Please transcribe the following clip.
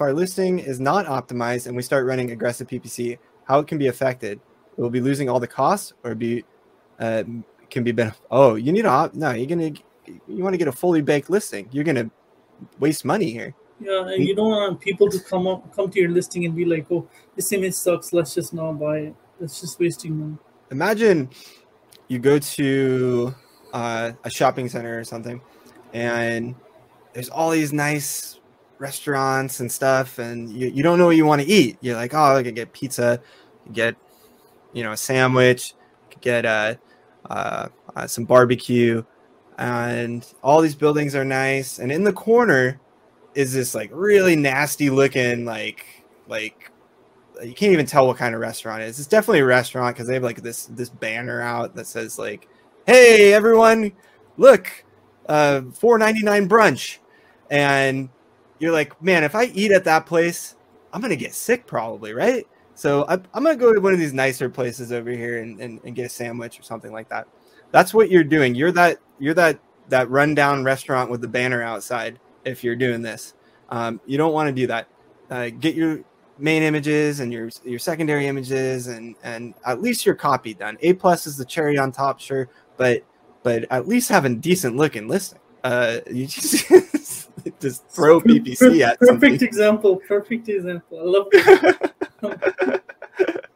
if our listing is not optimized and we start running aggressive PPC, how it can be affected? We'll be losing all the costs, or be uh, can be ben- oh you need to op- no you're gonna you want to get a fully baked listing. You're gonna waste money here. Yeah, and you don't want people to come up, come to your listing and be like, "Oh, this image sucks. Let's just not buy it." That's just wasting money. Imagine you go to uh, a shopping center or something, and there's all these nice restaurants and stuff, and you, you don't know what you want to eat. You're like, oh, I could get pizza, get you know a sandwich, get uh, uh, uh, some barbecue, and all these buildings are nice. And in the corner is this like really nasty looking like like you can't even tell what kind of restaurant it is. It's definitely a restaurant because they have like this this banner out that says like, "Hey everyone, look, uh, four ninety nine brunch," and you're like, "Man, if I eat at that place, I'm gonna get sick probably, right?" So I, I'm gonna go to one of these nicer places over here and, and, and get a sandwich or something like that. That's what you're doing. You're that you're that that rundown restaurant with the banner outside. If you're doing this, um, you don't want to do that. Uh, get your main images and your your secondary images and and at least your copy done. A plus is the cherry on top, sure, but but at least having decent looking listing. Uh, you just just throw PPC at perfect something. example. Perfect example. I love.